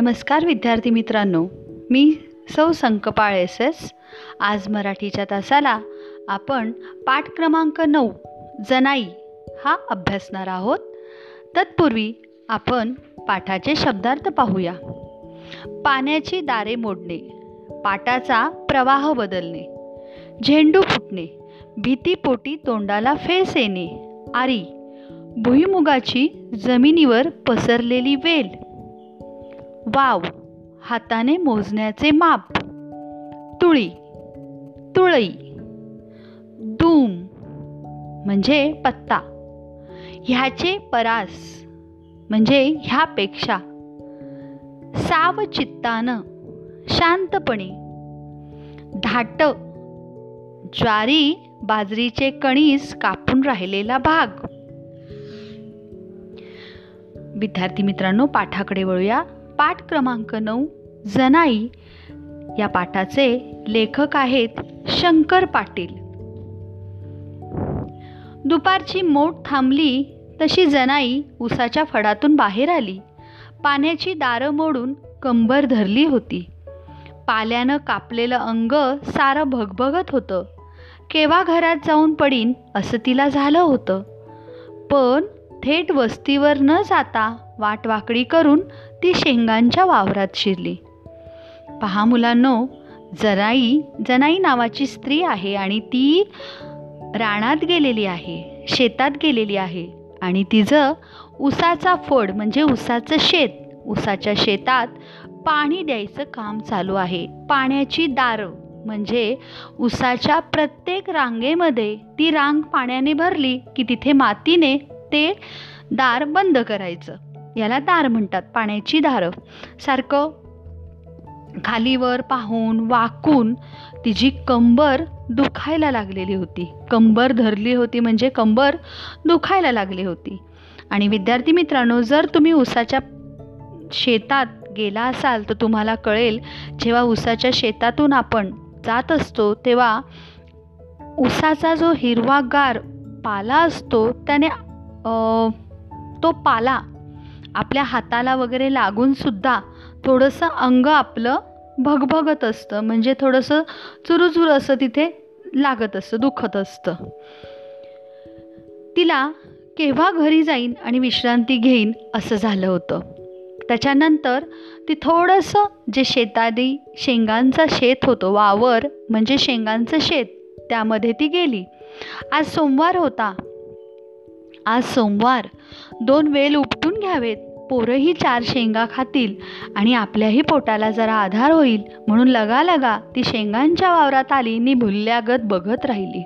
नमस्कार विद्यार्थी मित्रांनो मी सौ संकपाळ एस एस. आज मराठीच्या तासाला आपण पाठ क्रमांक नऊ जनाई हा अभ्यासणार आहोत. तत्पूर्वी आपण पाठाचे शब्दार्थ पाहूया. पाण्याची दारे मोडणे पाटाचा प्रवाह बदलणे झेंडू फुटणे भीतीपोटी तोंडाला फेस येणे आरी भुईमुगाची जमिनीवर पसरलेली वेल वाव हाताने मोजण्याचे माप. तुळी तुळई. दूम म्हणजे पत्ता. ह्याचे परास म्हणजे ह्यापेक्षा. सावचित्तानं शांतपणे. धाट ज्वारी बाजरीचे कणीस कापून राहिलेला भाग. विद्यार्थी मित्रांनो पाठाकडे वळूया. पाठ क्रमांक नऊ जनाई. या पाठाचे लेखक आहेत शंकर पाटील. दुपारची मोठ थांबली तशी जनाई उसाच्या फडातून बाहेर आली. पाण्याची दारं मोडून कंबर धरली होती. पाल्यानं कापलेलं अंग सारं भगभगत होतं. केव्हा घरात जाऊन पडीन असं तिला झालं होतं. पण थेट वस्तीवर न जाता वाटवाकडी करून ती शेंगांच्या वावरात शिरली. पहा मुलांनो जनाई जनाई नावाची स्त्री आहे आणि ती रानात गेलेली आहे शेतात गेलेली आहे. आणि तिचं उसाचा फोड म्हणजे उसाचं शेत उसाच्या शेतात पाणी द्यायचं काम चालू आहे. पाण्याची दारं म्हणजे उसाच्या प्रत्येक रांगेमध्ये ती रांग पाण्याने भरली की तिथे मातीने ते दार बंद करायचं. याला दार म्हणतात पाण्याची दारं. सारखं खालीवर पाहून वाकून तिची कंबर दुखायला लागलेली होती. कंबर धरली होती म्हणजे कंबर दुखायला लागली होती. आणि विद्यार्थी मित्रांनो जर तुम्ही उसाच्या शेतात गेला असाल तर तुम्हाला कळेल जेव्हा उसाच्या शेतातून आपण जात असतो तेव्हा उसाचा जो हिरवागार पाला असतो त्याने तो पाला आपल्या हाताला वगैरे लागूनसुद्धा थोडंसं अंग आपलं भगभगत असतं. म्हणजे थोडंसं चुरूचुरू असं तिथे लागत असतं दुखत असतं. तिला केव्हा घरी जाईन आणि विश्रांती घेईन असं झालं होतं. त्याच्यानंतर ती थोडंसं जे शेतादी शेंगांचं शेत होतं वावर म्हणजे शेंगांचं शेत त्यामध्ये ती गेली. आज सोमवार होता. आज सोमवार. दोन वेल उपटून घ्यावेत. पोरंही चार शेंगा खातील आणि आपल्याही पोटाला जरा आधार होईल म्हणून लगा लगा ती शेंगांच्या वावरात आली नि भुलल्यागत बघत राहिली.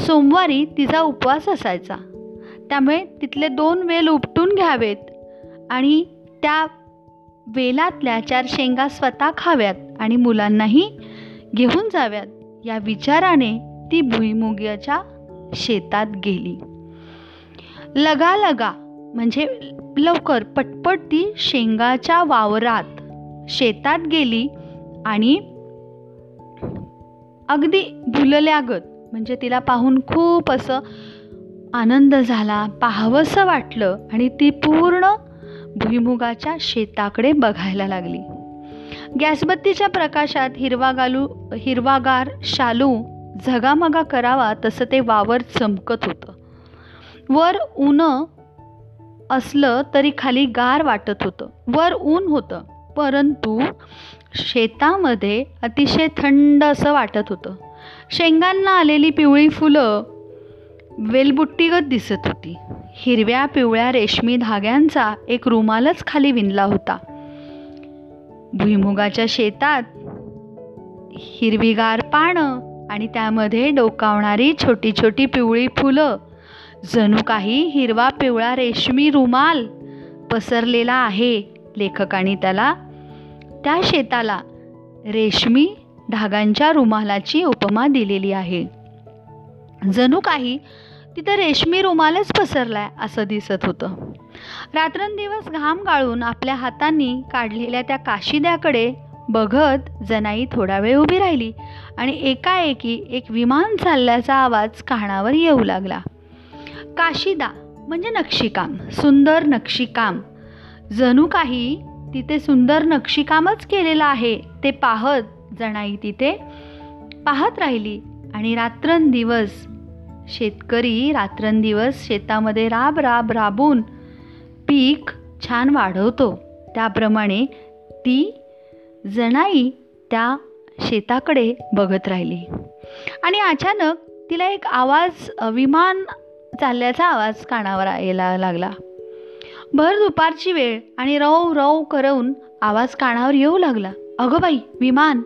सोमवारी तिचा उपवास असायचा. त्यामुळे तिथले दोन वेल उपटून घ्यावेत आणि त्या वेलातल्या चार शेंगा स्वतः खाव्यात आणि मुलांनाही घेऊन जाव्यात या विचाराने ती भुईमुगाच्या शेतात गेली. लगा लगा म्हणजे लवकर पटपट ती शेंगाच्या वावरात शेतात गेली आणि अगदी भुलल्यागत म्हणजे तिला पाहून खूप असं आनंद झाला पाहावंसं वाटलं आणि ती पूर्ण भुईमुगाच्या शेताकडे बघायला लागली. गॅसबत्तीच्या प्रकाशात हिरवा गालू हिरवागार शालू झगामगा करावा तसं ते वावर चमकत होतं. वर ऊन असलं तरी खाली गार वाटत होतं. वर ऊन होतं. परंतु शेतामध्ये अतिशय थंड असं वाटत होतं. शेंगांना आलेली पिवळी फुलं वेलबुट्टीगत दिसत होती. हिरव्या पिवळ्या रेशमी धाग्यांचा एक रुमालच खाली विणला होता. भुईमुगाच्या शेतात हिरवीगार पानं आणि त्यामध्ये डोकावणारी छोटी छोटी पिवळी फुलं जणू काही हिरवा पिवळा रेशमी रुमाल पसरलेला आहे. लेखकाने त्याला त्या शेताला रेशमी धागांच्या रुमालाची उपमा दिलेली आहे. जणू काही तिथं रेशमी रुमालच पसरलाय असं दिसत होतं. रात्रंदिवस घाम गाळून आपल्या हातांनी काढलेल्या त्या काशिद्याकडे बघत जनाई थोडा वेळ उभी राहिली आणि एकाएकी एक विमान चालल्याचा आवाज कानावर येऊ लागला. काशिदा म्हणजे नक्षीकाम सुंदर नक्षीकाम. जणू काही तिथे सुंदर नक्षीकामच केलेलं आहे ते पाहत जणाई तिथे पाहत राहिली. आणि रात्रंदिवस शेतकरी रात्रंदिवस शेतामध्ये राब राब राबून पीक छान वाढवतो. त्याप्रमाणे ती जणाई त्या शेताकडे बघत राहिली. आणि अचानक तिला एक आवाज विमान चालल्याचा आवाज कानावर यायला लागला. भर दुपारची वेळ आणि रव रव करवून आवाज कानावर येऊ लागला. अगं बाई विमान.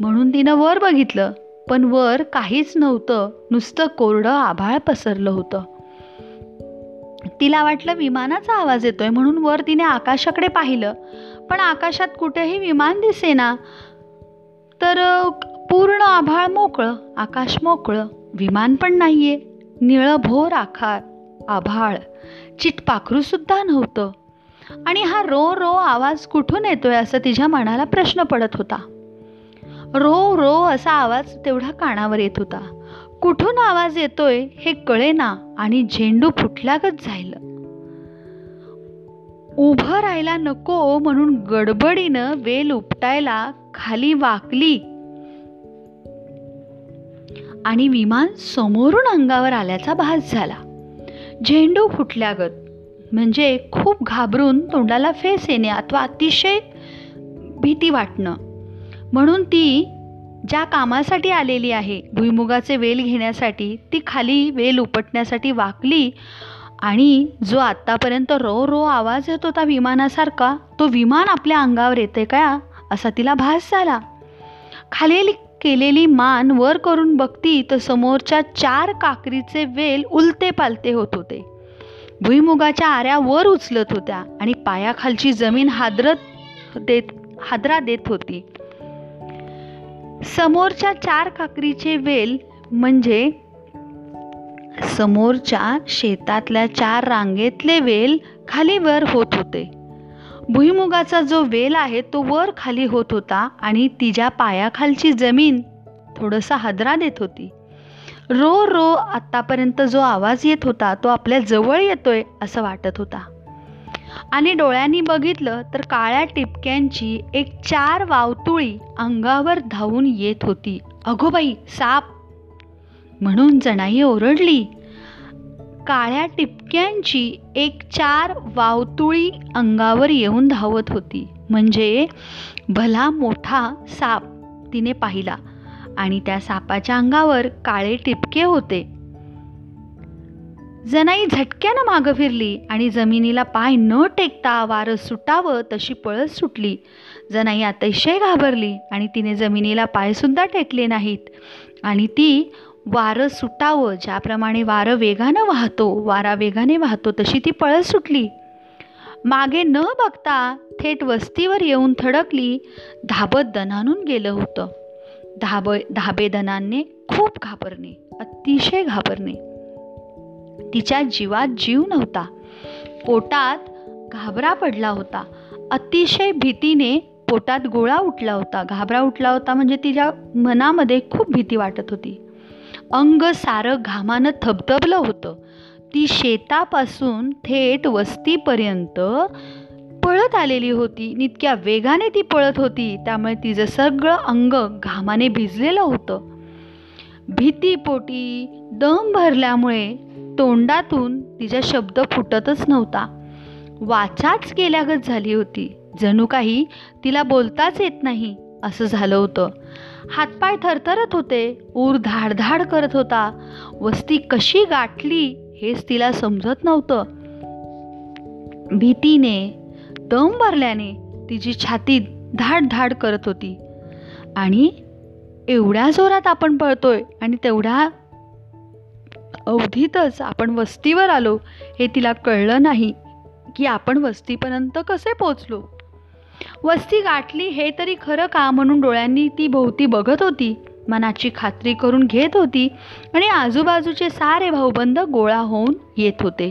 म्हणून तिनं वर बघितलं पण वर काहीच नव्हतं. नुसतं कोरडं आभाळ पसरलं होतं. तिला वाटलं विमानाचा आवाज येतोय म्हणून वर तिने आकाशाकडे पाहिलं. पण आकाशात कुठेही विमान दिसेना. तर पूर्ण आभाळ मोकळं आकाश मोकळं विमान पण नाहीये. निळभोर आकार आभाळ चिटपाखरूसुद्धा नव्हतं. आणि हा रो रो आवाज कुठून येतोय असं तिच्या मनाला प्रश्न पडत होता. रो रो असा आवाज तेवढा कानावर येत होता. कुठून आवाज येतोय हे कळेना आणि झेंडू फुटल्यागत झालं उभं राहायला नको म्हणून गडबडीनं वेल उपटायला खाली वाकली आणि विमान समोरून अंगावर आल्याचा भास झाला. झेंडू फुटल्यागत म्हणजे खूप घाबरून तोंडाला फेस येणे अथवा अतिशय भीती वाटणं. म्हणून ती ज्या कामासाठी आलेली आहे भुईमुगाचे वेल घेण्यासाठी ती खाली वेल उपटण्यासाठी वाकली आणि जो आत्तापर्यंत रो रो आवाज येत होता विमानासारखा तो विमान आपल्या अंगावर येते का असा तिला भास झाला. खाली केलेली मान वर करून बघती तर समोरच्या चार काकरीचे वेल उलते पालते होत होते. भुईमुगाच्या आऱ्या वर उचलत होत्या आणि पायाखालची जमीन हादरत देत हादरा देत होती. समोरच्या चार काकरीचे वेल म्हणजे समोरच्या शेतातल्या चार रांगेतले वेल खाली वर होत होते. भुईमुगाचा जो वेल आहे तो वर खाली होत होता आणि तिच्या पायाखालची जमीन थोडंसं हादरा देत होती. रो रो आत्तापर्यंत जो आवाज येत होता तो आपल्या जवळ येतोय असं वाटत होता. आणि डोळ्यांनी बघितलं तर काळ्या टिपक्यांची एक चार वावतुळी अंगावर धावून येत होती. अगोबाई साप! म्हणून जणाई ओरडली. काळ्या टिप टिपक्यांची एक चार वावतुळी अंगावर येऊन धावत होती. म्हणजे भला मोठा साप तिने पाहिला आणि त्या सापाच्या अंगावर काळे टिपके होते. जनाई झटक्यानं मागं फिरली आणि जमिनीला पाय न टेकता वारं सुटावं तशी पळस सुटली. जनाई अतिशय घाबरली आणि तिने जमिनीला पायसुद्धा टेकले नाहीत आणि ती वारं सुटावं ज्याप्रमाणे वारं वेगानं वाहतो वारा वेगाने वाहतो तशी ती पळत सुटली. मागे न बघता थेट वस्तीवर येऊन थडकली धाबत दणानून गेलं होतं. धाब धाबेदनांनी खूप घाबरणे अतिशय घाबरणे. तिच्या जीवात जीव नव्हता. पोटात घाबरा पडला होता. अतिशय भीतीने पोटात गोळा उठला होता. घाबरा उठला होता म्हणजे तिच्या मनामध्ये खूप भीती वाटत होती. अंग सारं घामानं थबथबलं होतं. ती शेतापासून थेट वस्तीपर्यंत पळत आलेली होती. इतक्या वेगाने ती पळत होती त्यामुळे तिचं सगळं अंग घामाने भिजलेलं होतं. भीतीपोटी दम भरल्यामुळे तोंडातून तिचा शब्द फुटतच नव्हता. वाचाच गेल्यागत झाली होती. जणू काही तिला बोलताच येत नाही असं झालं होतं. हातपाय थरथरत होते. ऊर धाडधाड करत होता. वस्ती कशी गाठली हेच तिला समजत नव्हतं. भीतीने दम भरल्याने तिची छाती धाड धाड करत होती. आणि एवढ्या जोरात आपण पळतोय आणि तेवढ्या अवधीतच आपण वस्तीवर आलो हे तिला कळलं नाही की आपण वस्तीपर्यंत कसे पोचलो. वस्ती गाठली हे तरी खरं का म्हणून डोळ्यांनी ती भोवती बघत होती? मनाची खात्री करून घेत होती आणि आजूबाजूचे सारे भाऊबंद गोळा होऊन येत होते.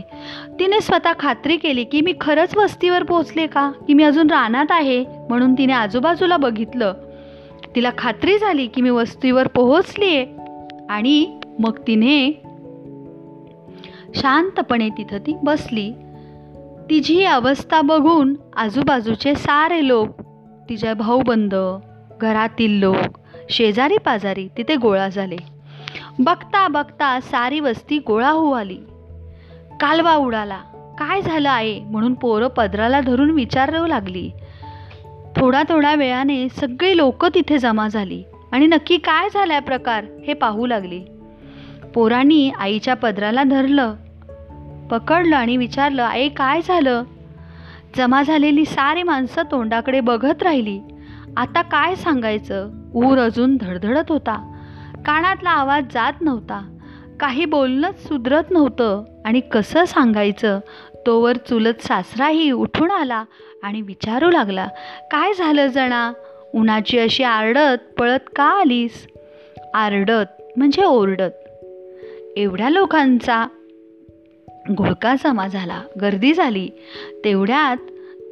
तिने स्वतः खात्री केली की मी खरंच वस्तीवर पोचले का? की मी अजून रानात आहे? म्हणून तिने आजूबाजूला बघितलं. तिला खात्री झाली की मी वस्तीवर पोहोचली आहे आणि मग तिने शांतपणे तिथं ती बसली. तिची ही अवस्था बघून आजूबाजूचे सारे लोक तिच्या भाऊबंद घरातील लोक शेजारी पाजारी तिथे गोळा झाले. बघता बघता सारी वस्ती गोळा होऊ आली. कालवा उडाला. काय झालं आहे? म्हणून पोरं पदराला धरून विचारू लागली. थोडा थोड्या वेळाने सगळी लोक तिथे जमा झाली आणि नक्की काय झालाय प्रकार हे पाहू लागली. पोरांनी आईच्या पदराला धरलं. पकडलं आणि विचारलं आई काय झालं? जमा झालेली सारी माणसं तोंडाकडे बघत राहिली. आता काय सांगायचं? ऊर अजून धडधडत होता. कानातला आवाज जात नव्हता. काही बोलणंच सुधरत नव्हतं. आणि कसं सांगायचं? तोवर चुलत सासराही उठून आला आणि विचारू लागला काय झालं जणा? उन्हाची अशी आरडत पळत का आलीस? आरडत? म्हणजे ओरडत. एवढ्या लोकांचा? घोळका जमा झाला गर्दी झाली. तेवढ्यात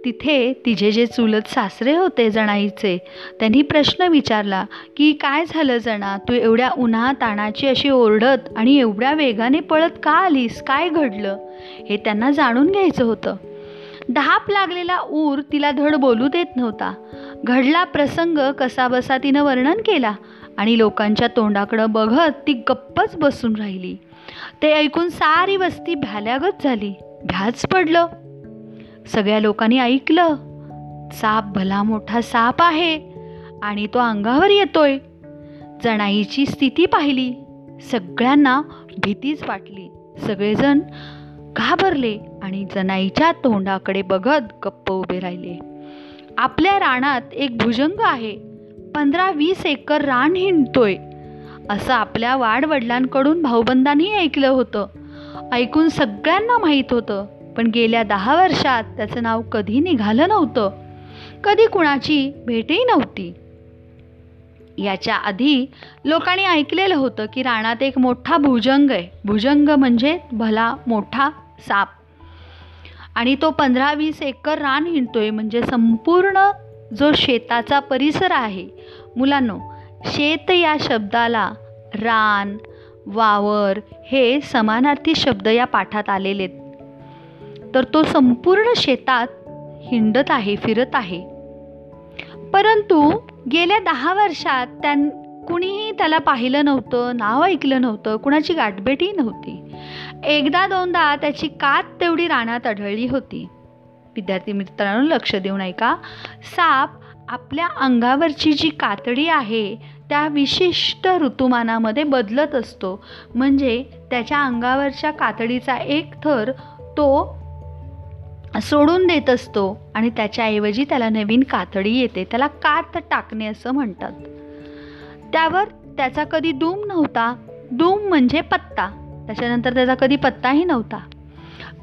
तिथे तिचे जे चुलत सासरे होते जणाईचे त्यांनी प्रश्न विचारला की काय झालं जणा तू एवढ्या उन्हा ताणाची अशी ओरडत आणि एवढ्या वेगाने पळत का आलीस? काय घडलं? हे त्यांना जाणून घ्यायचं होतं. धाप लागलेला ऊर तिला धड बोलू देत नव्हता. घडला प्रसंग कसाबसा तिनं वर्णन केला आणि लोकांच्या तोंडाकडं बघत ती गप्पच बसून राहिली. ते ऐकून सारी वस्ती भ्याल्यागत झाली. भ्याच पडलं. सगळ्या लोकांनी ऐकलं. साप भला मोठा साप आहे आणि तो अंगावर येतोय. जणाईची स्थिती पाहिली. सगळ्यांना भीतीच वाटली. सगळेजण घाबरले आणि जनाईच्या तोंडाकडे बघत गप्प उभे राहिले. आपल्या रानात एक भुजंग आहे. पंधरा वीस एकर रान हिंडतोय. असं आपल्या वाडवडिलांकडून भाऊबंदांनी ऐकलं होतं. ऐकून सगळ्यांना माहीत होतं पण गेल्या दहा वर्षात त्याचं नाव कधी निघालं नव्हतं. कधी कुणाची भेटही नव्हती. याच्या आधी लोकांनी ऐकलेलं होतं की रानात एक मोठा भुजंग आहे. भुजंग म्हणजे भला मोठा साप. आणि तो पंधरा वीस एकर रान हिंडतोय म्हणजे संपूर्ण जो शेताचा परिसर आहे. मुलांनो शेत या शब्दाला रान वावर हे समानार्थी शब्द या पाठात आलेले आहेत तर तो संपूर्ण शेतात हिंडत आहे फिरत आहे. परंतु गेल्या दहा वर्षात त्यां कुणीही त्याला पाहिलं नव्हतं नाव ऐकलं नव्हतं कुणाची गाठभेटही नव्हती. एकदा दोनदा त्याची कात तेवढी रानात आढळली होती. विद्यार्थी मित्रांनो लक्ष देऊन ऐका. साप आपल्या अंगावरची जी कातडी आहे त्या विशिष्ट ऋतुमानामध्ये बदलत असतो. म्हणजे त्याच्या अंगावरच्या कातडीचा एक थर तो सोडून देत असतो आणि त्याच्याऐवजी त्याला नवीन कातडी येते. त्याला कात टाकणे असं म्हणतात. त्यावर त्याचा कधी दूम नव्हता. दूम म्हणजे पत्ता. त्याच्यानंतर त्याचा कधी पत्ताही नव्हता.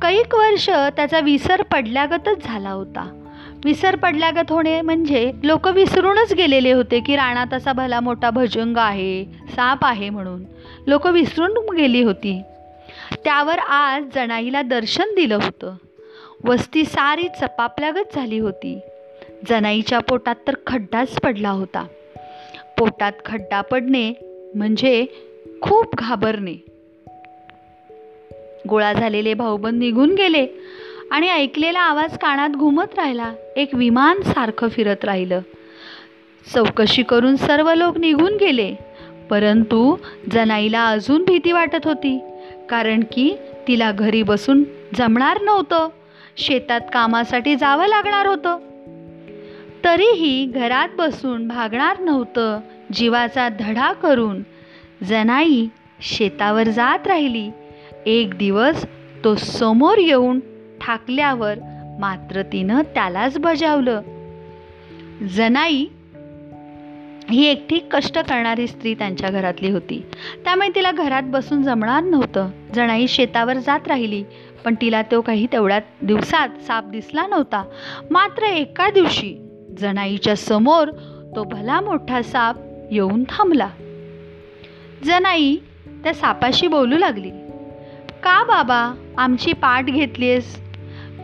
कैक वर्ष त्याचा विसर पडल्यागतच झाला होता. विसर पडल्यागत होणे म्हणजे लोक विसरूनच गेलेले होते की राणात असा भला मोठा भजंग आहे साप आहे म्हणून. लोक विसरून गेली होती. त्यावर आज जनाईला दर्शन दिलं होतं. वस्ती सारी चपापल्यागत झाली होती. जनाईच्या पोटात तर खड्डाच पडला होता. पोटात खड्डा पडणे म्हणजे खूप घाबरणे. गोळा झालेले भाऊबंद निघून गेले. आणि ऐकलेला आवाज कानात घुमत राहिला. एक विमान सारखं फिरत राहिलं. चौकशी करून सर्व लोक निघून गेले. परंतु जनाईला अजून भीती वाटत होती कारण की तिला घरी बसून जमणार नव्हतं. शेतात कामासाठी जावं लागणार होतं. तरीही घरात बसून भागणार नव्हतं जीवाचा धडा करून. जनाई शेतावर जात राहिली. एक दिवस तो समोर येऊन थाकल्यावर मात्र तिनं त्यालाच बजावलं. जनाई ही एकटी कष्ट करणारी स्त्री त्यांच्या घरातली होती. त्यामुळे तिला घरात बसून जमणार नव्हतं. जणाई शेतावर जात राहिली पण तिला तो काही तेवढ्या दिवसात साप दिसला नव्हता. मात्र एका दिवशी जनाईच्या समोर तो भला मोठा साप येऊन थांबला. जनाई त्या सापाशी बोलू लागली का बाबा आमची पाठ घेतलीस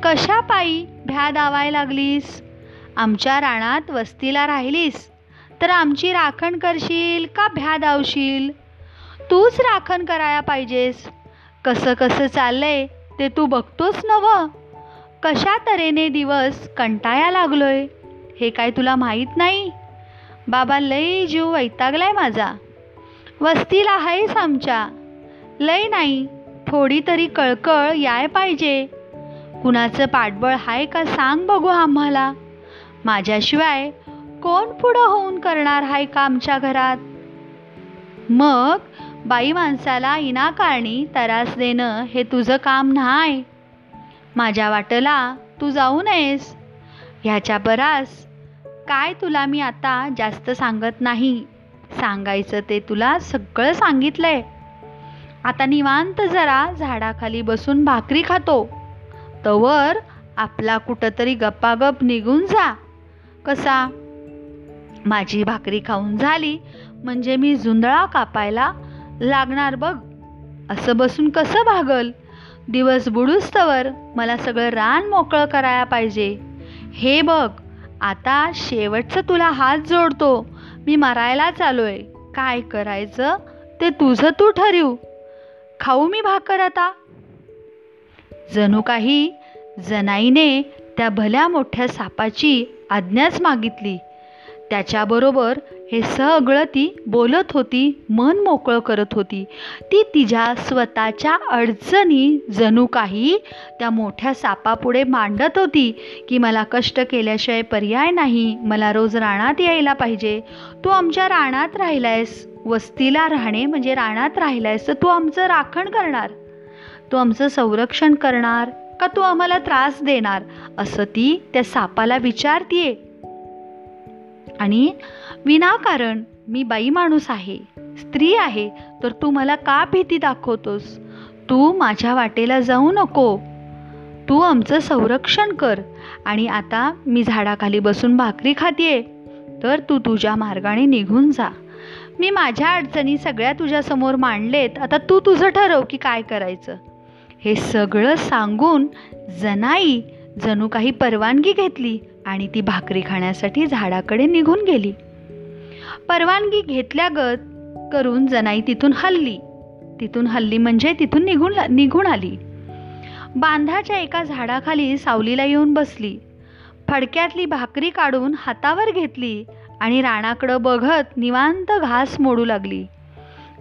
कशा पायी भ्या दावाय लागलीस? आमच्या रानात वस्तीला राहिलीस तर आमची राखण करशील का भ्या दावशील? तूच राखण करायला पाहिजेस. कसं कसं चाललंय ते तू बघतोस नव कशा तऱ्हेने दिवस कंटाया लागलोय हे काय तुला माहीत नाही? बाबा लई जीव वैतागलाय माझा. वस्तीला आहेस आमच्या. लय नाही थोडी तरी कळकळ याय पाहिजे. कुणाचं पाठबळ आहे का सांग बघू आम्हाला. माझ्याशिवाय कोण पुढं होऊन करणार हाय का आमच्या घरात? मग बाई माणसाला इनाकारणी तरास देणं हे तुझं काम नाही माझ्या वाटला तू जाऊ नयेस. ह्याच्या बरास काय तुला मी आता जास्त सांगत नाही. सांगायचं ते तुला सगळं सांगितलंय. आता निवांत जरा झाडाखाली बसून भाकरी खातो. तवर आपला कुठंतरी गप्पागप निघून जा. कसा? माझी भाकरी खाऊन झाली म्हणजे मी जुंधळा कापायला लागणार बघ. असं बसून कसं भागल? दिवस बुडूस्तवर मला सगळं रान मोकळं करायला पाहिजे. हे बघ आता शेवटचं तुला हात जोडतो. मी मरायलाच आलोय काय करायचं ते तुझं तू ठरवू. खाऊ मी भाकर आता. जणू काही जनाईने त्या भल्या मोठ्या सापाची आज्ञाच मागितली. त्याच्याबरोबर हे सगळं ती बोलत होती मन मोकळं करत होती. ती तिच्या स्वतःच्या अडचणी जणू काही त्या मोठ्या सापापुढे मांडत होती की मला कष्ट केल्याशिवाय पर्याय नाही मला रोज रानात यायला पाहिजे. तू आमच्या रानात राहिलायस वस्तीला राहणे म्हणजे रानात राहिलायस तर तू आमचं राखण करणार. तू आमचं संरक्षण करणार का तू आम्हाला त्रास देणार? असं ती त्या सापाला विचारतीये. आणि विनाकारण मी बाई माणूस आहे स्त्री आहे तर तू मला का भीती दाखवतोस? तू माझ्या वाटेला जाऊ नको. तू आमचं संरक्षण कर. आणि आता मी झाडाखाली बसून भाकरी खातीये. तर तू तुझ्या मार्गाने निघून जा. मी माझ्या अडचणी सगळ्या तुझ्यासमोर मांडलेत. आता तू तुझं ठरव की काय करायचं. हे सगळं सांगून जनाई जणू काही परवानगी घेतली आणि ती भाकरी खाण्यासाठी झाडाकडे निघून गेली. परवानगी घेतल्यागत करून जनाई तिथून हल्ली. तिथून हल्ली म्हणजे तिथून निघून निघून आली. बांधाच्या एका झाडाखाली सावलीला येऊन बसली. फडक्यातली भाकरी काढून हातावर घेतली आणि राणाकडं बघत निवांत घास मोडू लागली.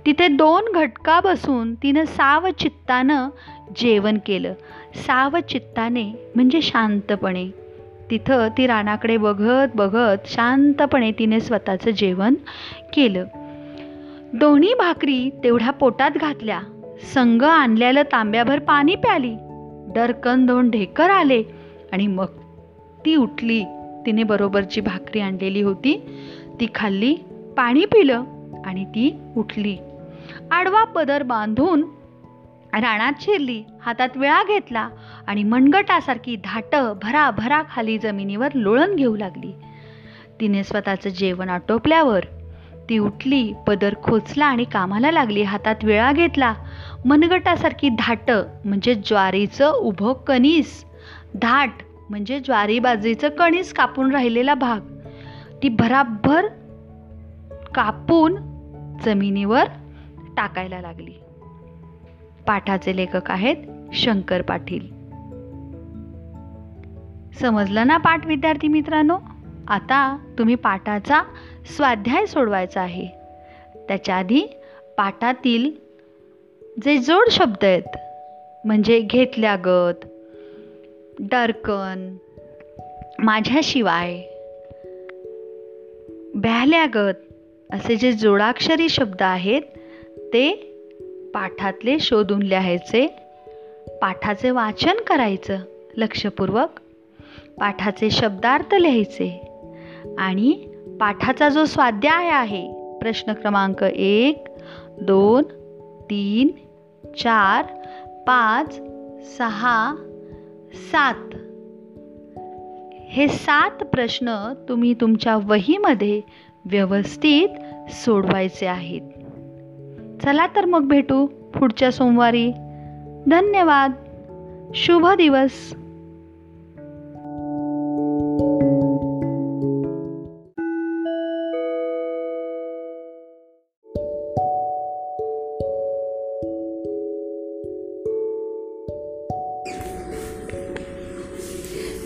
तिथे दोन घटका बसून तिनं साव चित्तानं जेवण केलं. सावचित्ताने म्हणजे शांतपणे. तिथं ती रानाकडे बघत बघत शांतपणे तिने स्वतःचं जेवण केलं. दोन्ही भाकरी तेवढ्या पोटात घातल्या. संग आणलेलं तांब्याभर पाणी प्याली. डरकन दोन ढेकर आले आणि मग ती उठली. तिने बरोबरची भाकरी आणलेली होती. ती खाल्ली पाणी पिलं आणि ती उठली. आडवा पदर बांधून रानात शिरली हातात विळा घेतला आणि मनगटासारखी धाट भरा भरा खाली जमिनीवर लोळण घेऊ लागली. तिने स्वतःचं जेवण आटोपल्यावर ती उठली पदर खोचला आणि कामाला लागली हातात विळा घेतला. मनगटासारखी धाट म्हणजे ज्वारीचं उभं कणीस धाट म्हणजे ज्वारी बाजरीचं कणीस कापून राहिलेला भाग. ती भराभर कापून जमिनीवर टाकायला लागली. पाठाचे लेखक आहेत शंकर पाटील. समजलं ना पाठ विद्यार्थी मित्रांनो? आता तुम्ही पाठाचा स्वाध्याय सोडवायचा आहे. त्याच्या आधी पाठातील जे जोड शब्द आहेत म्हणजे घेतल्यागत डरकन माझ्याशिवाय भ्याल्यागत असे जे जोडाक्षरी शब्द आहेत ते पाठातले शोधून लिहायचे. पाठाचे वाचन करायचं लक्षपूर्वक. पाठाचे शब्दार्थ लिहायचे. आणि पाठाचा जो स्वाध्याय आहे प्रश्न क्रमांक एक दोन तीन चार पाच सहा सात. हे सात प्रश्न तुम्ही तुमच्या वहीमध्ये व्यवस्थित सोडवायचे आहेत. चला तर मग भेटू पुढच्या सोमवारी. धन्यवाद. शुभ दिवस.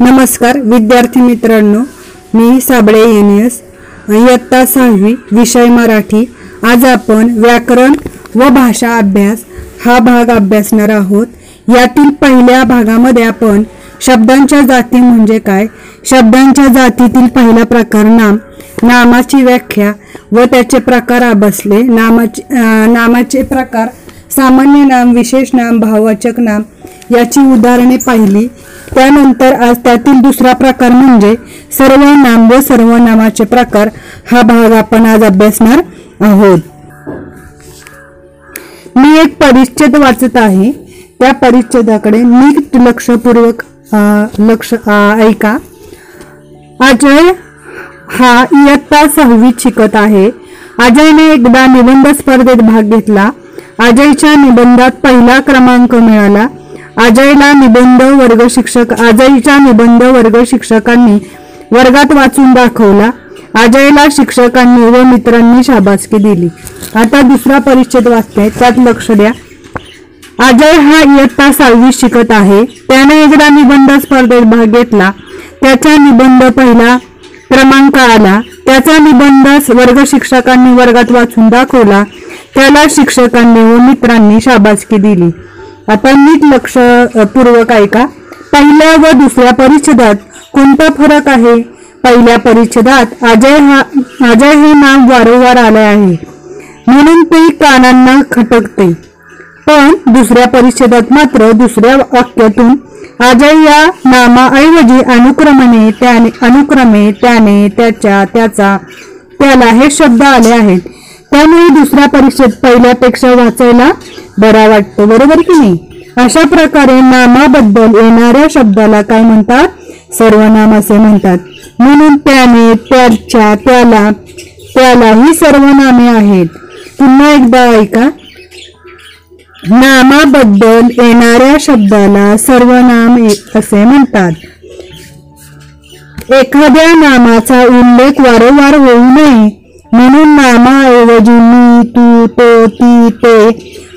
नमस्कार विद्यार्थी मित्रांनो. मी साबळे एनियस इयत्ता सहावी विषय मराठी आज आपण व्याकरण व भाषा अभ्यास हा भाग अभ्यासणार आहोत. यातील पहिल्या भागामध्ये आपण शब्दांच्या जाती म्हणजे काय शब्दांच्या जातीतील पहिला प्रकार नाम नामाची व्याख्या व त्याचे प्रकार अभ्यासले नामाचे नामाचे प्रकार सामान्य नाम विशेष नाम भाववाचक नाम याची उदाहरणे पाहिली. त्यानंतर आज त्यातील दुसरा प्रकार म्हणजे सर्वनाम व सर्वनामाचे प्रकार. हा भाग आपण आज अभ्यासणार आहोत. मी एक परिच्छेद वाचत आहे. त्या परिच्छेदाकडे नीट लक्षपूर्वक लक्ष ऐका. अजय हा इयत्ता सहावीत शिकत आहे. अजयने एकदा निबंध स्पर्धेत भाग घेतला. अजयच्या निबंधात पहिला क्रमांक मिळाला. अजयला निबंध वर्ग शिक्षक अजयच्या निबंध वर्ग शिक्षकांनी वर्गात वाचून दाखवला. अजयला शिक्षकांनी व मित्रांनी शाबासकी दिली. आता दुसरा परिच्छेद वाचते त्यात लक्ष द्या. अजय हा इयत्ता सहावी शिकत आहे. त्याने एकदा निबंध स्पर्धेत भाग घेतला. त्याचा निबंध पहिला क्रमांक आला. त्याचा निबंध वर्ग शिक्षकांनी वर्गात वाचून दाखवला. त्याला शिक्षकांनी व मित्रांनी शाबासकी दिली. आपण नीट लक्ष पूर्वक ऐका. पहिल्या व दुसऱ्या परिच्छेदात कोणता फरक आहे? पहिल्या परिच्छेदात अजय हा अजय हे नाव वारंवार आले आहे. म्हणून ते कानांना खटकते. पण दुसऱ्या परिच्छेदात मात्र दुसऱ्या वाक्यातून अजय या नामाऐवजी अनुक्रमणे त्याने अनुक्रमे त्याने त्याच्या त्याचा त्याला हे शब्द आले आहेत. त्यामुळे दुसऱ्या परीक्षेत पहिल्यापेक्षा वाचायला बरा वाटतो बरोबर की नाही? अशा प्रकारे नामाबद्दल येणाऱ्या शब्दाला काय म्हणतात? सर्वनाम असे म्हणतात. म्हणून त्याने त्याच्या त्याला त्याला ही सर्वनामे आहेत. पुन्हा एकदा ऐका. नामाबद्दल येणाऱ्या शब्दाला सर्वनाम असे म्हणतात. एखाद्या नामाचा उल्लेख वारंवार होऊ नये म्हणून नामाऐवजी मी तू तो ती ते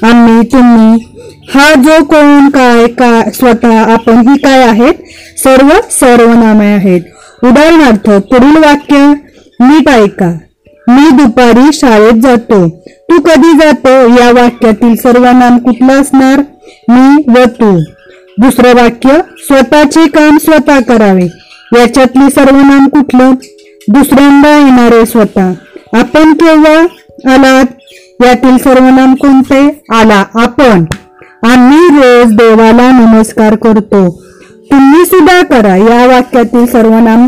आम्ही तुम्ही हा जो कोण काय काय स्वतः आपण ही काय आहेत? सर्व सर्वनामे आहेत. उदाहरणार्थ पुढील वाक्य नीट ऐका. मी दुपारी शाळेत जातो. तू कधी जातो? या वाक्यातील सर्वनाम कुठलं असणार? मी व तू. दुसरं वाक्य स्वतःचे काम स्वतः करावे. याच्यातली सर्वनाम कुठलं? दुसऱ्यांदा येणारे स्वतः. आपण केव्हा आलात? यातील सर्वनाम कोणते? आला आपण. आम्ही रोज देवाला नमस्कार करतो. तुम्ही सुद्धा करा. या वाक्यातील सर्वनाम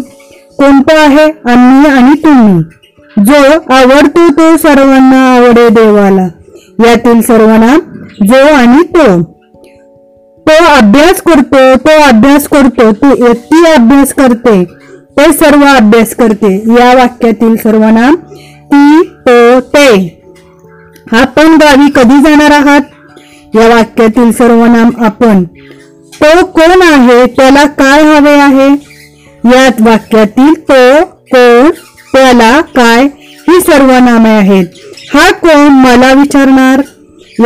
कोणतं आहे? आम्ही आणि तुम्ही. जो आवडतो तो सर्वांना आवडे देवाला. यातील सर्वनाम जो आणि तो. तो अभ्यास करतो तो अभ्यास करतो तू एकटी अभ्यास करते ते सर्व अभ्यास करते. या वाक्यातील सर्वनाम ती तो ते आपण गावी कधी जाणार आहात? या वाक्यातील सर्वनाम आपण. तो कोण आहे? त्याला काय हवे आहे? यात वाक्यातील तो कोण? त्याला काय? ही सर्वनामे आहेत. हा कोण मला विचारणार?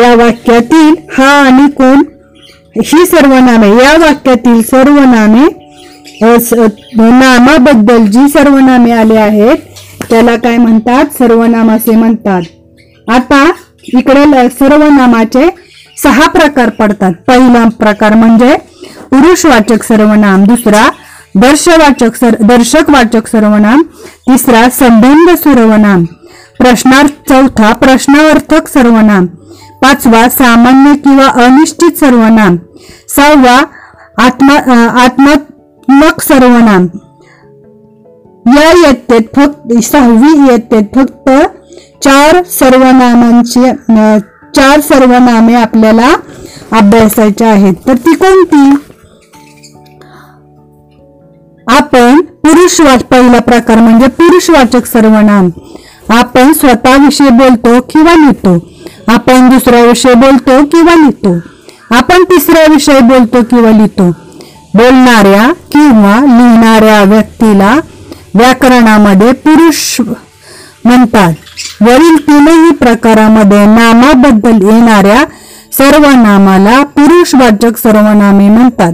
या वाक्यातील हा आणि कोण? ही सर्वनामे या वाक्यातील सर्वनामे नामाबद्दल जी सर्वनामे आले आहेत त्याला काय म्हणतात? सर्वनाम असे म्हणतात. आता इकडे सर्वनामाचे सहा प्रकार पडतात. पहिला प्रकार म्हणजे पुरुषवाचक सर्वनाम दुसरा दर्शवाचक सर दर्शकवाचक सर्वनाम तिसरा संबंध सर्वनाम. प्रश्नार्थ चौथा प्रश्नार्थक सर्वनाम. पाचवा सामान्य किंवा अनिश्चित सर्वनाम. सहावा आत्मा आत्मात्मक सर्वनाम. या इयत्तेत फक्त सहावी इयत्तेत फक्त चार सर्वनामांची चार सर्वनामे आपल्याला अभ्यासायचे आहेत. तर ती कोणती? आपण पुरुषवाच पहिला प्रकार म्हणजे पुरुषवाचक सर्वनाम. आपण स्वतःविषयी बोलतो किंवा लिहितो. आपण दुसऱ्या विषयी बोलतो किंवा लिहितो. आपण तिसऱ्या विषयी बोलतो किंवा लिहितो. बोलणाऱ्या किंवा लिहिणाऱ्या व्यक्तीला व्याकरणामध्ये पुरुष म्हणतात. वरील तीनही प्रकारामध्ये नामाबद्दल येणाऱ्या सर्वनामाला पुरुषवाचक सर्वनामे म्हणतात.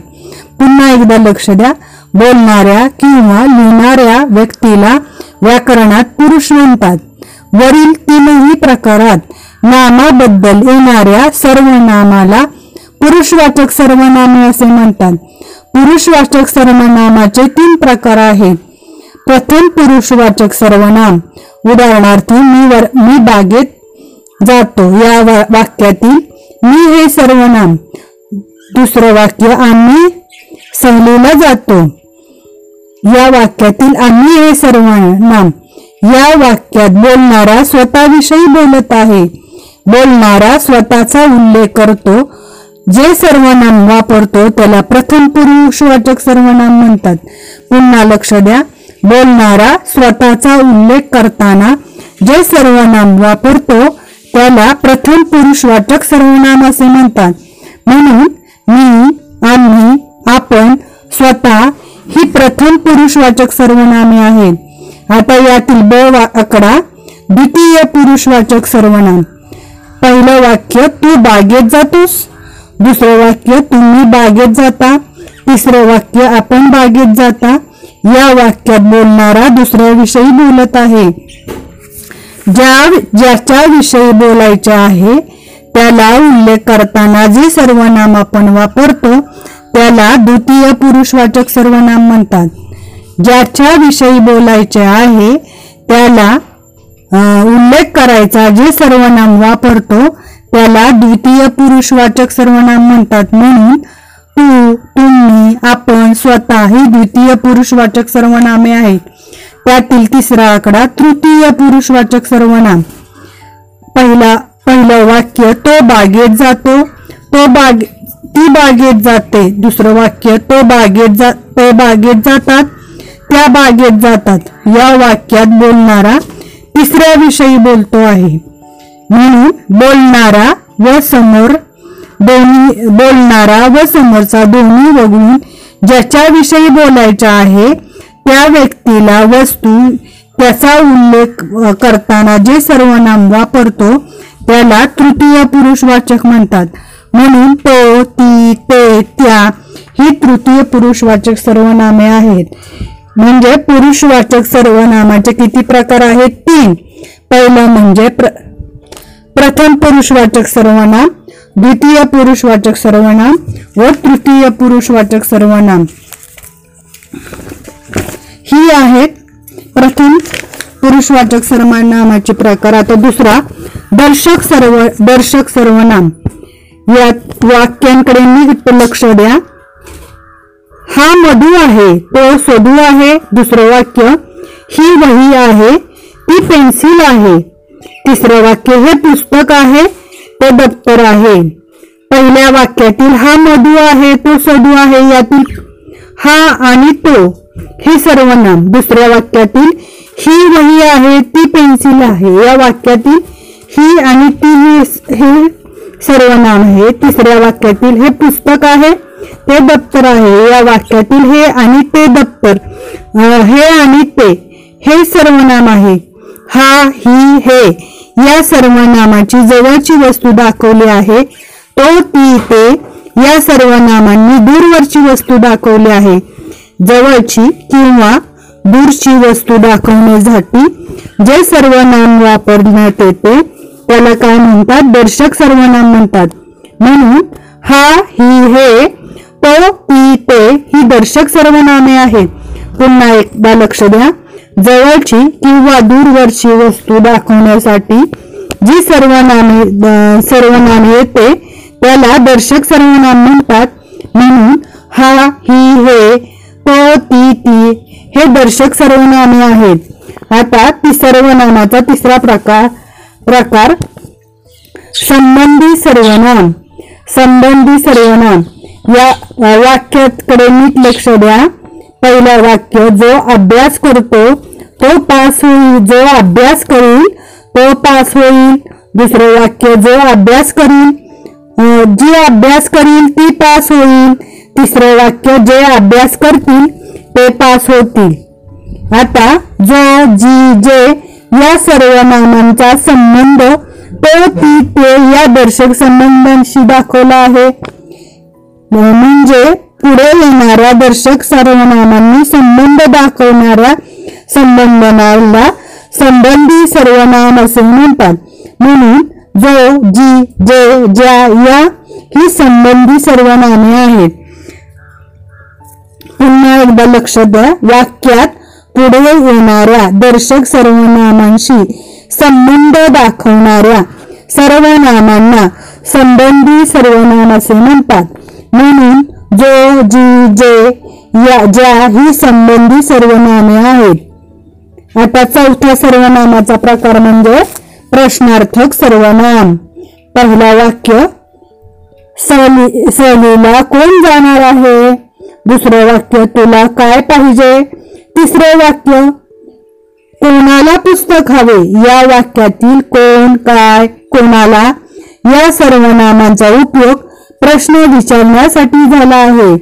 पुन्हा एकदा लक्ष द्या. बोलणाऱ्या किंवा लिहिणाऱ्या व्यक्तीला व्याकरणात पुरुष म्हणतात. वरील तीनही प्रकारात नामाबद्दल येणाऱ्या सर्वनामाला पुरुषवाचक सर्वनामे असे म्हणतात. पुरुषवाचक सर्वनामाचे तीन प्रकार आहेत. प्रथम पुरुषवाचक सर्वनाम उदाहरणार्थ मी वर मी बागेत जातो. या वा- वाक्यातील मी हे सर्वनाम दुसरं वाक्य आम्ही सहलीला जातो. या वाक्यातील आम्ही हे सर्वनाम या वाक्यात बोलणारा स्वतःविषयी बोलत आहे. बोलणारा स्वतःचा उल्लेख करतो. जे सर्वनाम वापरतो त्याला प्रथम पुरुषवाचक सर्वनाम म्हणतात. पुन्हा लक्ष द्या. बोलणारा स्वतःचा उल्लेख करताना जे सर्वनाम वापरतो त्याला प्रथम पुरुषवाचक सर्वनाम असे म्हणतात. म्हणून मी आम्ही आपण स्वतः ही प्रथम पुरुषवाचक सर्वनामे आहेत. आता यातील ब वा आकडा द्वितीय पुरुषवाचक सर्वनाम. पहिलं वाक्य तू बागेत जातोस. दुसरं वाक्य तुम्ही बागेत जाता. तिसरं वाक्य आपण बागेत जाता. या वाक्यात बोलणारा दुसऱ्याविषयी बोलत आहे. ज्या ज्याच्या विषयी बोलायचे आहे त्याला उल्लेख करताना जे सर्वनाम आपण वापरतो त्याला द्वितीय पुरुषवाचक सर्वनाम म्हणतात. ज्याच्या विषयी बोलायचे आहे त्याला अं, उल्लेख करायचा जे सर्वनाम वापरतो त्याला द्वितीय पुरुषवाचक सर्वनाम म्हणतात. म्हणून तू तुम्ही आपण स्वतः ही द्वितीय पुरुषवाचक सर्वनामे आहेत. त्यातील तिसरा आकडा तृतीय पुरुषवाचक सर्वनाम. पहिला पहिलं वाक्य तो बागेत जातो तो बाग ती बागेत जाते. दुसरं वाक्य तो बागेत जा ते बागेत जातात त्या बागेत जातात. या वाक्यात बोलणारा तिसऱ्या विषयी बोलतो आहे. म्हणून बोलणारा व समोर दोन्ही बोलणारा व समोरचा दोन्ही वगळून ज्याच्याविषयी बोलायचा आहे त्या व्यक्तीला वस्तू त्याचा उल्लेख करताना जे सर्वनाम वापरतो त्याला तृतीय पुरुषवाचक म्हणतात. म्हणून तो ती ते त्या ही तृतीय पुरुषवाचक सर्वनामे आहेत. म्हणजे पुरुषवाचक सर्वनामाचे किती प्रकार आहेत? तीन. पहिलं म्हणजे प्र प्रथम पुरुषवाचक सर्वनाम द्वितीय पुरुषवाचक सर्वनाम व तृतीय पुरुषवाचक सर्वनाम ही आहेत प्रथम पुरुषवाचक सर्वनामाचे प्रकार. आता दुसरा दर्शक सर्व दर्शक सर्वनाम. या वाक्यांकडे नीट लक्ष द्या. हा मधू आहे तो सधू आहे दुसरं वाक्य ही वही आहे ती पेन्सिल आहे. तिसरं वाक्य हे पुस्तक आहे ते दप्तर आहे. पहिल्या वाक्यातील हा मधू आहे तो सधू आहे यातील हा आणि तो हे सर्वनाम दुसऱ्या वाक्यातील ही वही आहे ती पेन्सिल आहे. या वाक्यातील ही आणि ती हे हे सर्वनाम आहे. तिसऱ्या वाक्यातील हे पुस्तक आहे ते दप्तर आहे. या वाक्यातील हे आणि ते दप्तर हे आणि ते हे सर्वनाम आहे. हा ही हे. या सर्वनामाची जवळची वस्तू दाखवली आहे. तो ती ते या सर्वनामांनी दूरवरची वस्तू दाखवली आहे. जवळची किंवा दूरची वस्तू दाखवण्यासाठी जे सर्वनाम वापरण्यात येते त्याला काय म्हणतात? दर्शक सर्वनाम म्हणतात. म्हणून हा ही हे तो ती ते ही दर्शक सर्वनामे आहेत. पुन्हा एकदा लक्ष द्या. जवळची किंवा दूरवरची वस्तू दाखवण्यासाठी जी सर्वनामे सर्वनाम येते त्याला दर्शक सर्वनाम म्हणतात. म्हणून हा ही हे तो ती ती हे दर्शक सर्वनामे आहेत. आता ती सर्वनामाचा तिसरा प्रकार प्रकार संबंधी सर्वनाम. संबंधी सर्वनाम. या वाक्याकडे नीट लक्ष द्या. पहिला वाक्य जो अभ्यास करतो तो पास होईल जो अभ्यास करील तो पास होईल. दुसरं वाक्य जो अभ्यास करील जी अभ्यास करील ती पास होईल. तिसरं वाक्य जे अभ्यास करतील ते पास होतील. आता जो जी जे या सर्व नामांचा संबंध तो ती ते या दर्शक संबंधांशी दाखवला आहे. म्हणजे पुढे येणाऱ्या दर्शक सर्वनामांनी संबंध दाखवणाऱ्या संबंधनाला संबंधी सर्वनाम असे म्हणतात. म्हणून जो, जी, जे, ज्या, या, ही संबंधी सर्वनामे आहेत. पुन्हा एकदा लक्ष द्या. वाक्यात पुढे येणाऱ्या दर्शक सर्वनामांशी संबंध दाखवणाऱ्या सर्वनामांना संबंधी सर्वनाम असे म्हणतात. म्हणून जो, जी, जे, या, ज्या, ही संबंधी सर्वनामे आहेत. आता चौथ्या सर्वनामाचा प्रकार म्हणजे प्रश्नार्थक सर्वनाम. पहिला वाक्य सहली सहलीला कोण जाणार आहे? दुसरं वाक्य तुला काय पाहिजे? तिसरं वाक्य कोणाला पुस्तक हवे? या वाक्यातील कोण काय कोणाला? या सर्वनामांचा उपयोग प्रश्न विचारण्यासाठी झाला आहे.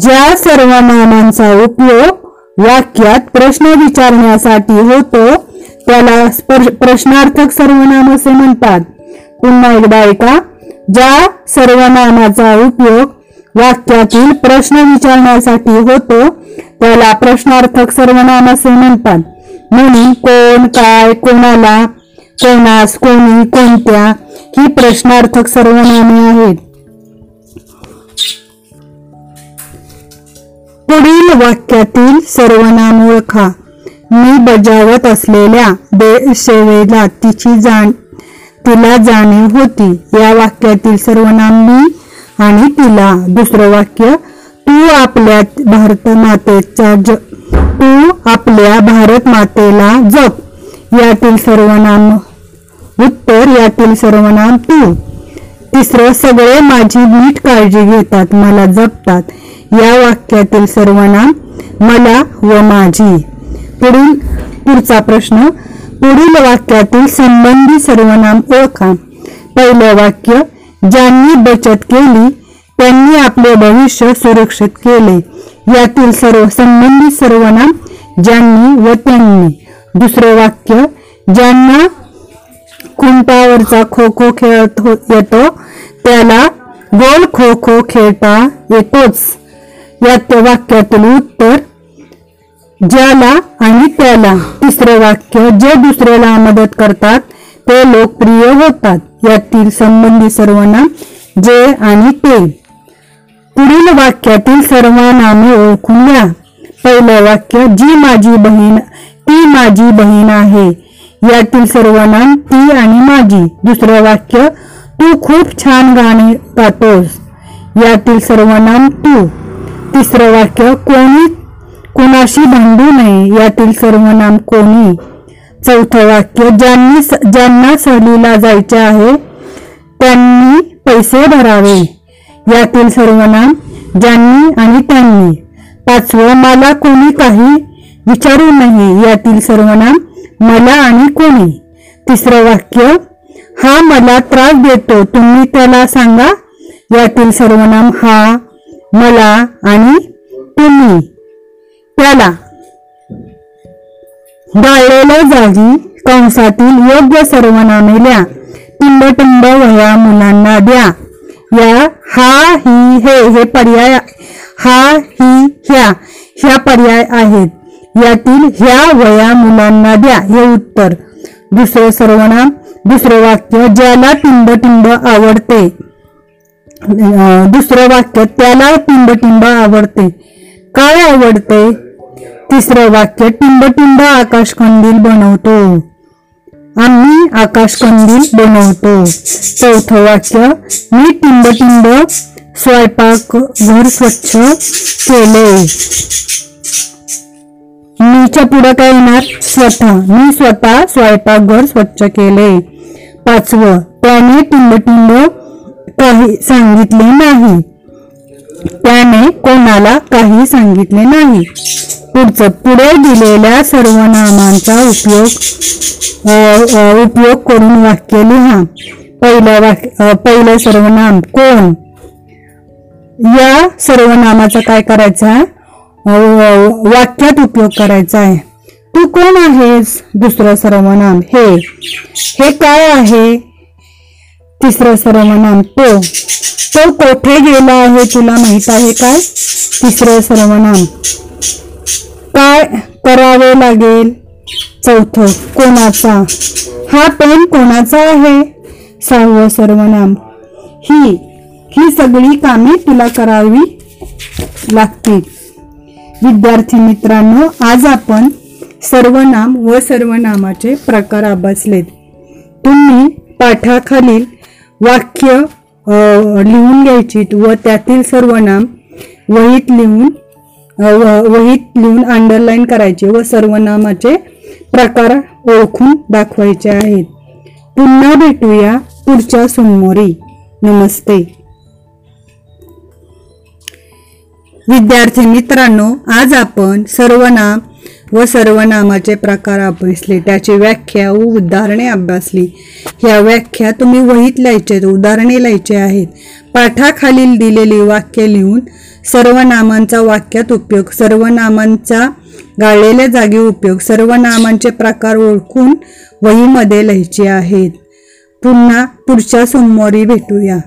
ज्या सर्वनामांचा उपयोग वाक्यात प्रश्न विचारण्यासाठी होतो त्याला प्रश्नार्थक सर्वनाम असे म्हणतात. पुन्हा एकदा ऐका. ज्या सर्वनामाचा उपयोग वाक्यातील प्रश्न विचारण्यासाठी होतो त्याला प्रश्नार्थक सर्वनाम असे म्हणतात. म्हणून कोण काय कोणाला कोणास कोणी कोणत्या ही प्रश्नार्थक सर्वनामे आहेत. पुढील वाक्यातील सर्वनाम ओळखा मी बजावत असलेल्या दे सेवेला तिची जाण तिला जाणीव होती. या वाक्यातील सर्वनाम मी आणि तिला. दुसरं वाक्य तू आपल्या भारत मातेचा ज तू आपल्या भारत मातेला जप. यातील सर्वनाम उत्तर यातील सर्वनाम तू. तिसरं सगळे माझी नीट काळजी घेतात मला जपतात. या वाक्यातील सर्वनाम मला व माझी. पुढील पुढचा प्रश्न. पुढील वाक्यातील संबंधी सर्वनाम ओळखा. पहिलं वाक्य ज्यांनी बचत केली त्यांनी आपले भविष्य सुरक्षित केले. यातील सर्व संबंधित सर्वनाम ज्यांनी व त्यांनी. दुसरं वाक्य ज्यांना कुंटावरचा खो खो खेळत हो- येतो. त्याला गोल खो खो खेळता येतोच. या त्या वाक्यातील उत्तर ज्याला आणि त्याला. तिसरं वाक्य जे दुसऱ्याला मदत करतात ते लोकप्रिय होतात. यातील संबंधी सर्वनाम जे आणि ते. पुढील वाक्यातील सर्वनामे ओळखून घ्या. पहिलं वाक्य जी माझी बहीण ती माझी बहीण आहे. यातील सर्वनाम ती आणि माझी. दुसरं वाक्य तू खूप छान गाणे गातोस यातील सर्वनाम तू. तिसरं वाक्य कोणी? कोणाशी भांडू नये. यातील सर्वनाम कोणी? चौथं वाक्य ज्यांनी ज्यांना सहलीला जायचे आहे त्यांनी पैसे भरावे. यातील सर्वनाम ज्यांनी आणि त्यांनी. पाचवं मला कोणी काही विचारू नये. यातील सर्वनाम मला आणि कोणी? तिसरं वाक्य हा मला त्रास देतो. तुम्ही त्याला सांगा. यातील सर्वनाम हा मला आणि तुम्ही. त्याला गाळलेल्या जागी कंसातील योग्य सर्वनामे लिहा. टिंबटिंब वह्या मुलांना द्या. या हा ही हे हे पर्याय हा ही ह्या ह्या पर्याय आहेत. यातील ह्या वया मुलांना द्या हे उत्तर. दुसरं सर्वनाम दुसरं वाक्य ज्याला टिंबटिंब आवडते. दुसरं वाक्य त्याला टिंबटिंब आवडते. काय आवडते? तिसरं वाक्य टिंबटिंब आकाशकंदील बनवतो. आम्ही आकाशकंदील बनवतो. चौथं वाक्य मी टिंबटिंब स्वयंपाक घर स्वच्छ केले. मीच्या पुढे काय येणार? स्वतः. मी स्वतः स्वयंपाकघर स्वच्छ केले. पाचवं त्याने टिंब काही सांगितले नाही. त्याने कोणाला काही सांगितले नाही. पुढचं पुढे दिलेल्या सर्व नामांचा उपयोग उपयोग करून वाक्य लिहा. पहिलं वाक्य पहिलं सर्वनाम कोण? या सर्वनामाचा काय करायचा? आहे? वाक्यात उपयोग करायचा आहे. तू कोण आहेस? दुसरं सर्वनाम हे हे काय आहे? तिसरं सर्वनाम तो. तो कोठे गेला आहे तुला माहीत आहे काय? तिसरं सर्वनाम काय करावे लागेल? चौथं कोणाचा? हा पेन कोणाचा आहे? सहावं सर्वनाम ही ही सगळी कामे तुला करावी लागतील. विद्यार्थी मित्रांनो आज आपण सर्वनाम व सर्वनामाचे प्रकार अभ्यासलेत तुम्ही पाठाखालील वाक्य लिहून घ्यायची व त्यातील सर्वनाम वहीत लिहून व- वहीत लिहून अंडरलाईन करायचे व सर्वनामाचे प्रकार ओळखून दाखवायचे आहेत. पुन्हा भेटूया पुढच्या सोमवारी नमस्ते. विद्यार्थी मित्रांनो आज आपण सर्वनाम व सर्वनामाचे प्रकार अभ्यासले. त्याची व्याख्या व उदाहरणे अभ्यासली. ह्या व्याख्या तुम्ही वहीत लिहायचे आहेत, उदाहरणे लिहायचे आहेत. पाठाखालील दिलेली वाक्य लिहून सर्वनामांचा वाक्यात उपयोग सर्वनामांचा गाळलेल्या जागी उपयोग सर्वनामांचे प्रकार ओळखून वहीमध्ये लिहायचे आहेत. पुन्हा पुढच्या सोमवारी भेटूया.